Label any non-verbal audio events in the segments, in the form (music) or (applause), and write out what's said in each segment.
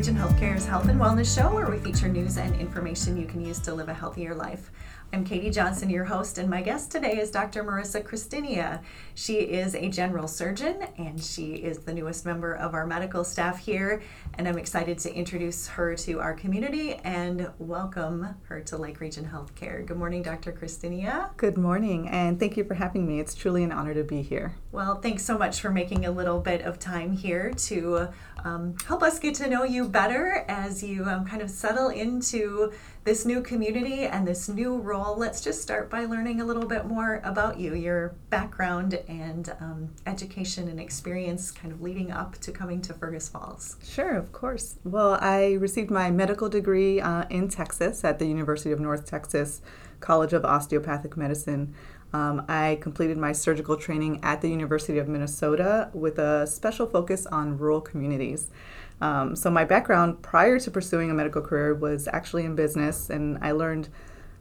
Region Healthcare's Health and Wellness Show, where we feature news and information you can use to live a healthier life. I'm Katie Johnson, your host, and my guest today is Dr. Marisa Christinia. She is a general surgeon and she is the newest member of our medical staff here. And I'm excited to introduce her to our community and welcome her to Lake Region Healthcare. Good morning, Dr. Christinia. Good morning, and thank you for having me. It's truly an honor to be here. Well, thanks so much for making a little bit of time here to um, help us get to know you better as you um, kind of settle into this new community and this new role. Let's just start by learning a little bit more about you, your background and um, education and experience kind of leading up to coming to Fergus Falls. Sure, of course. Well, I received my medical degree uh, in Texas at the University of North Texas College of Osteopathic Medicine. Um, I completed my surgical training at the University of Minnesota with a special focus on rural communities. Um, so, my background prior to pursuing a medical career was actually in business, and I learned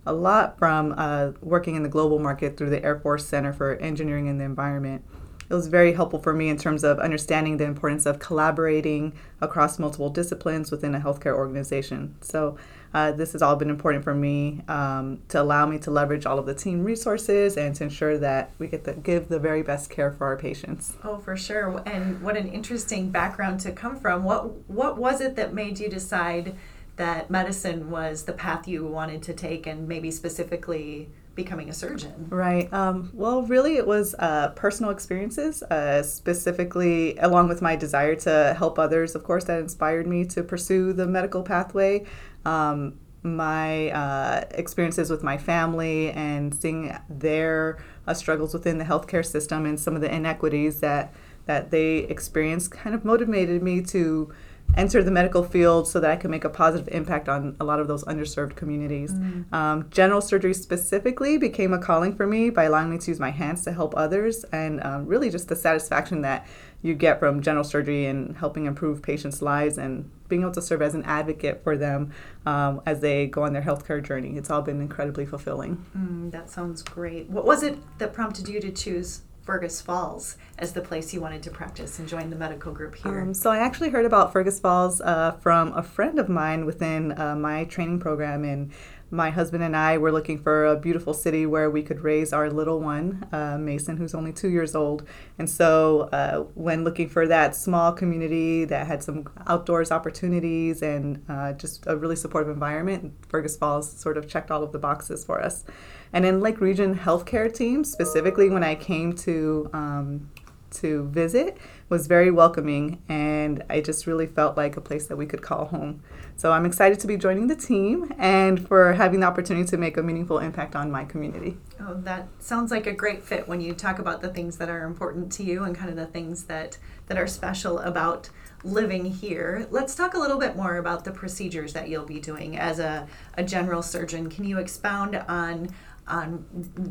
a lot from uh, working in the global market through the Air Force Center for Engineering and the Environment. It was very helpful for me in terms of understanding the importance of collaborating across multiple disciplines within a healthcare organization. So, uh, this has all been important for me um, to allow me to leverage all of the team resources and to ensure that we get to give the very best care for our patients. Oh, for sure. And what an interesting background to come from. What what was it that made you decide that medicine was the path you wanted to take, and maybe specifically becoming a surgeon? Right. Um, well, really, it was uh, personal experiences, uh, specifically along with my desire to help others, of course, that inspired me to pursue the medical pathway. Um, my uh, experiences with my family and seeing their uh, struggles within the healthcare system and some of the inequities that that they experienced kind of motivated me to enter the medical field so that I could make a positive impact on a lot of those underserved communities. Mm. Um, general surgery specifically became a calling for me by allowing me to use my hands to help others, and um, really just the satisfaction that you get from general surgery and helping improve patients' lives and being able to serve as an advocate for them um, as they go on their healthcare journey. It's all been incredibly fulfilling. Mm, that sounds great. What was it that prompted you to choose Fergus Falls as the place you wanted to practice and join the medical group here? Um, so I actually heard about Fergus Falls uh, from a friend of mine within uh, my training program, and my husband and I were looking for a beautiful city where we could raise our little one, uh, Mason, who's only two years old. And so, uh, when looking for that small community that had some outdoors opportunities and uh, just a really supportive environment, Fergus Falls sort of checked all of the boxes for us. And in Lake Region healthcare team, specifically when I came to um, to visit, was very welcoming, and I just really felt like a place that we could call home. So I'm excited to be joining the team and for having the opportunity to make a meaningful impact on my community. Oh, that sounds like a great fit when you talk about the things that are important to you and kind of the things that that are special about living here. Let's talk a little bit more about the procedures that you'll be doing as a, a general surgeon. Can you expound on on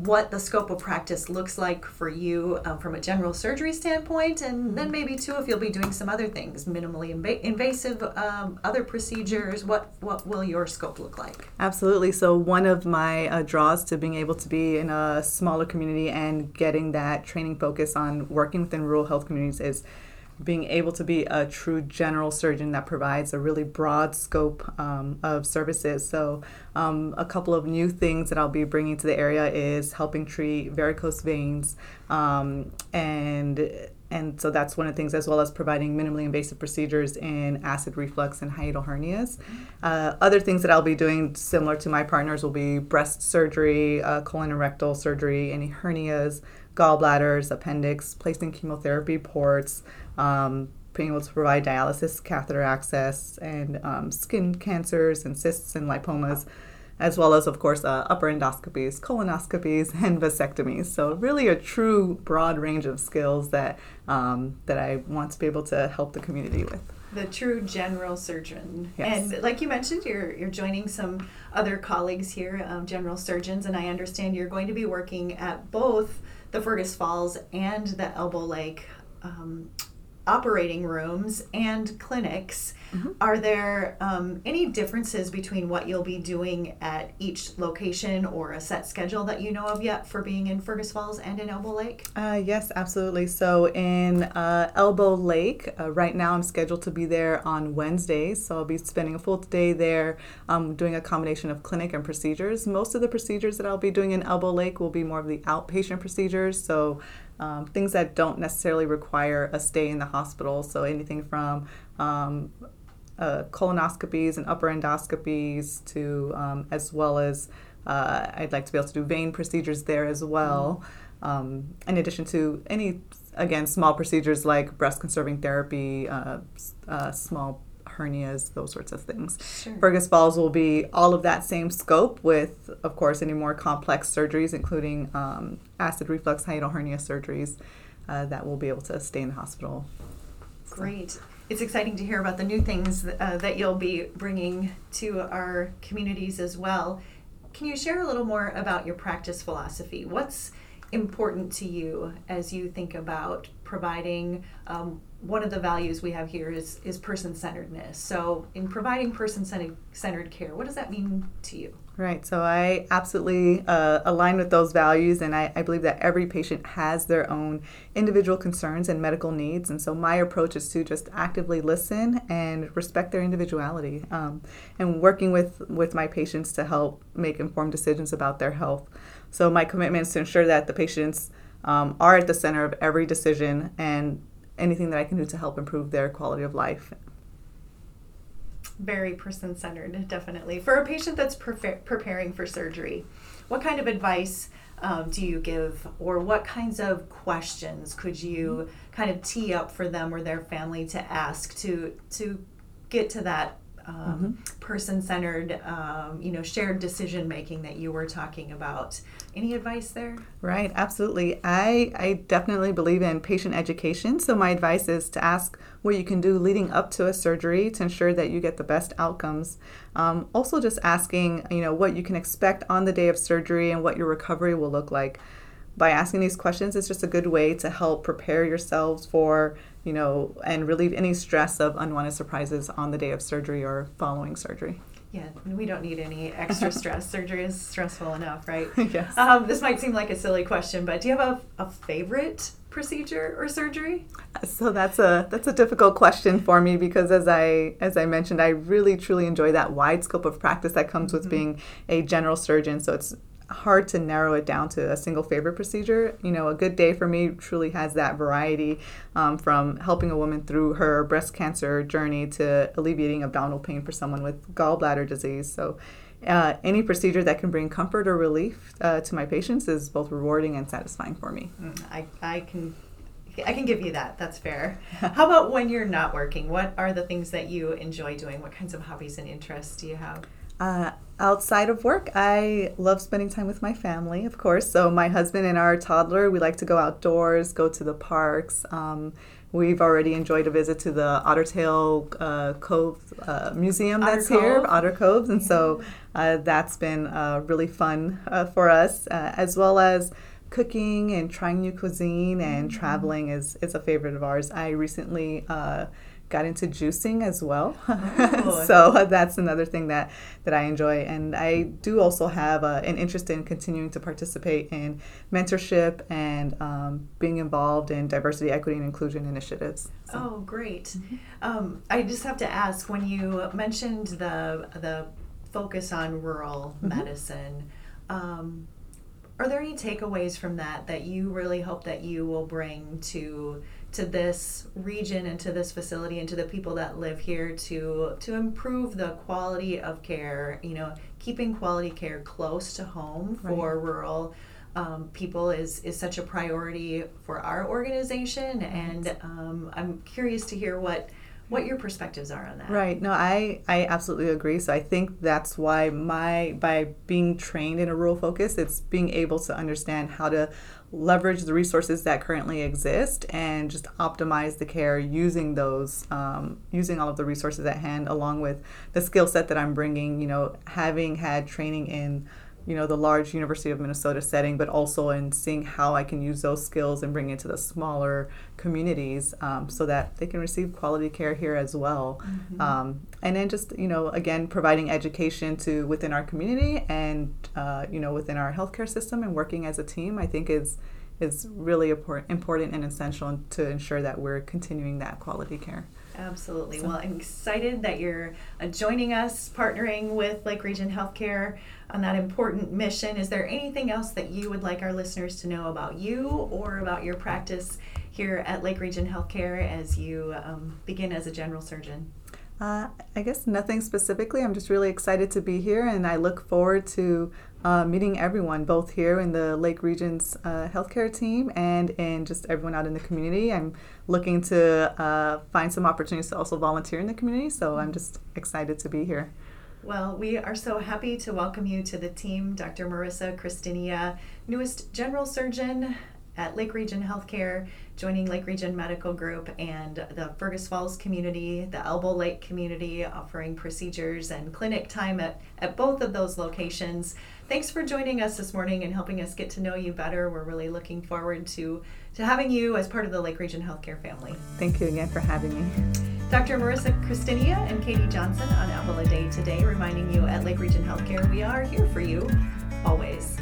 what the scope of practice looks like for you um, from a general surgery standpoint, and then maybe too if you'll be doing some other things, minimally inv- invasive, um, other procedures. What what will your scope look like? Absolutely. So one of my uh, draws to being able to be in a smaller community and getting that training focus on working within rural health communities is being able to be a true general surgeon that provides a really broad scope um, of services. So, um, a couple of new things that I'll be bringing to the area is helping treat varicose veins, um, and and so that's one of the things, as well as providing minimally invasive procedures in acid reflux and hiatal hernias. Uh, other things that I'll be doing, similar to my partners, will be breast surgery, uh, colon and rectal surgery, any hernias, gallbladders, appendix, placing chemotherapy ports, um, being able to provide dialysis, catheter access, and um, skin cancers and cysts and lipomas, as well as, of course, uh, upper endoscopies, colonoscopies, (laughs) and vasectomies. So, really, a true broad range of skills that um, that I want to be able to help the community with. The true general surgeon, yes. and like you mentioned, you're you're joining some other colleagues here, um, general surgeons, and I understand you're going to be working at both the Fergus Falls and the Elbow Lake um, operating rooms and clinics. Mm-hmm. Are there um, any differences between what you'll be doing at each location or a set schedule that you know of yet for being in Fergus Falls and in Elbow Lake? Uh, yes, absolutely. So in uh, Elbow Lake, uh, right now I'm scheduled to be there on Wednesdays. So I'll be spending a full day there um, doing a combination of clinic and procedures. Most of the procedures that I'll be doing in Elbow Lake will be more of the outpatient procedures. So um, things that don't necessarily require a stay in the hospital. So anything from um, uh, colonoscopies and upper endoscopies to um, as well as uh, I'd like to be able to do vein procedures there as well. Um, in addition to any again small procedures like breast conserving therapy, uh, uh small hernias, those sorts of things. Sure. Fergus Falls will be all of that same scope with, of course, any more complex surgeries, including um, acid reflux hiatal hernia surgeries uh, that will be able to stay in the hospital. Great it's exciting to hear about the new things uh, that you'll be bringing to our communities as well. Can you share a little more about your practice philosophy? What's important to you as you think about providing um, one of the values we have here is, is person centeredness. So, in providing person centered care, what does that mean to you? Right. So, I absolutely uh, align with those values, and I, I, believe that every patient has their own individual concerns and medical needs. And so, my approach is to just actively listen and respect their individuality um, and working with, with my patients to help make informed decisions about their health. So, my commitment is to ensure that the patients um, are at the center of every decision and anything that I can do to help improve their quality of life. Very person centered, definitely. For a patient that's pre- preparing for surgery, what kind of advice um, do you give, or what kinds of questions could you kind of tee up for them or their family to ask to to get to that um, mm-hmm. person-centered, um, you know, shared decision making that you were talking about. Any advice there? Right, absolutely. I I definitely believe in patient education. So my advice is to ask what you can do leading up to a surgery to ensure that you get the best outcomes. Um, also, just asking, you know, what you can expect on the day of surgery and what your recovery will look like by asking these questions it's just a good way to help prepare yourselves for you know and relieve any stress of unwanted surprises on the day of surgery or following surgery. Yeah we don't need any extra (laughs) stress. Surgery is stressful enough right? (laughs) Yes. Um, this might seem like a silly question but do you have a, a favorite procedure or surgery? So that's a that's a difficult question for me because as i as i mentioned i really truly enjoy that wide scope of practice that comes mm-hmm. with being a general surgeon. So it's hard to narrow it down to a single favorite procedure. You know, a good day for me truly has that variety um, from helping a woman through her breast cancer journey to alleviating abdominal pain for someone with gallbladder disease. So, uh, any procedure that can bring comfort or relief uh, to my patients is both rewarding and satisfying for me. Mm, I, I can I can give you that. That's fair. How about when you're not working? What are the things that you enjoy doing? What kinds of hobbies and interests do you have? Uh, outside of work, I love spending time with my family, of course. So, my husband and our toddler, we like to go outdoors, go to the parks. Um, we've already enjoyed a visit to the Ottertail uh, Cove uh, Museum Otter that's Cove. here, Otter Coves. And yeah. so, uh, that's been uh, really fun uh, for us, as well as cooking and trying new cuisine and mm-hmm. traveling is, is a favorite of ours. I recently got into juicing as well. (laughs) Oh. so that's another thing that, that I enjoy. And I do also have uh, an interest in continuing to participate in mentorship and um, being involved in diversity, equity, and inclusion initiatives. So. Oh, great. Mm-hmm. Um, I just have to ask when you mentioned the, the focus on rural mm-hmm. medicine, um, are there any takeaways from that that you really hope that you will bring to to this region and to this facility and to the people that live here to to improve the quality of care you know keeping quality care close to home for right. rural um, people is is such a priority for our organization. And um, i'm curious to hear what what your perspectives are on that. Right. No i i absolutely agree. So i think that's why my by being trained in a rural focus it's being able to understand how to leverage the resources that currently exist and just optimize the care using those um, using all of the resources at hand along with the skill set that i'm bringing you know having had training in you know the large University of Minnesota setting, but also in seeing how I can use those skills and bring it to the smaller communities um, so that they can receive quality care here as well. Mm-hmm. Um, and then just you know again providing education to within our community and uh, you know within our healthcare system and working as a team, I think is is really important and essential to ensure that we're continuing that quality care. Absolutely. So. Well, I'm excited that you're uh, joining us, partnering with Lake Region Healthcare on that important mission. Is there anything else that you would like our listeners to know about you or about your practice here at Lake Region Healthcare as you um, begin as a general surgeon? Uh, I guess nothing specifically. I'm just really excited to be here, and I look forward to uh, meeting everyone, both here in the Lake Region's uh, healthcare team and in just everyone out in the community. I'm looking to uh, find some opportunities to also volunteer in the community, so I'm just excited to be here. Well, we are so happy to welcome you to the team, Dr. Marisa Christinia, newest general surgeon at Lake Region Healthcare, joining Lake Region Medical Group and the Fergus Falls community, the Elbow Lake community, offering procedures and clinic time at, at both of those locations. Thanks for joining us this morning and helping us get to know you better. We're really looking forward to, to having you as part of the Lake Region Healthcare family. Thank you again for having me. Dr. Marisa Christinia and Katie Johnson on Avila Day today, reminding you at Lake Region Healthcare, we are here for you always.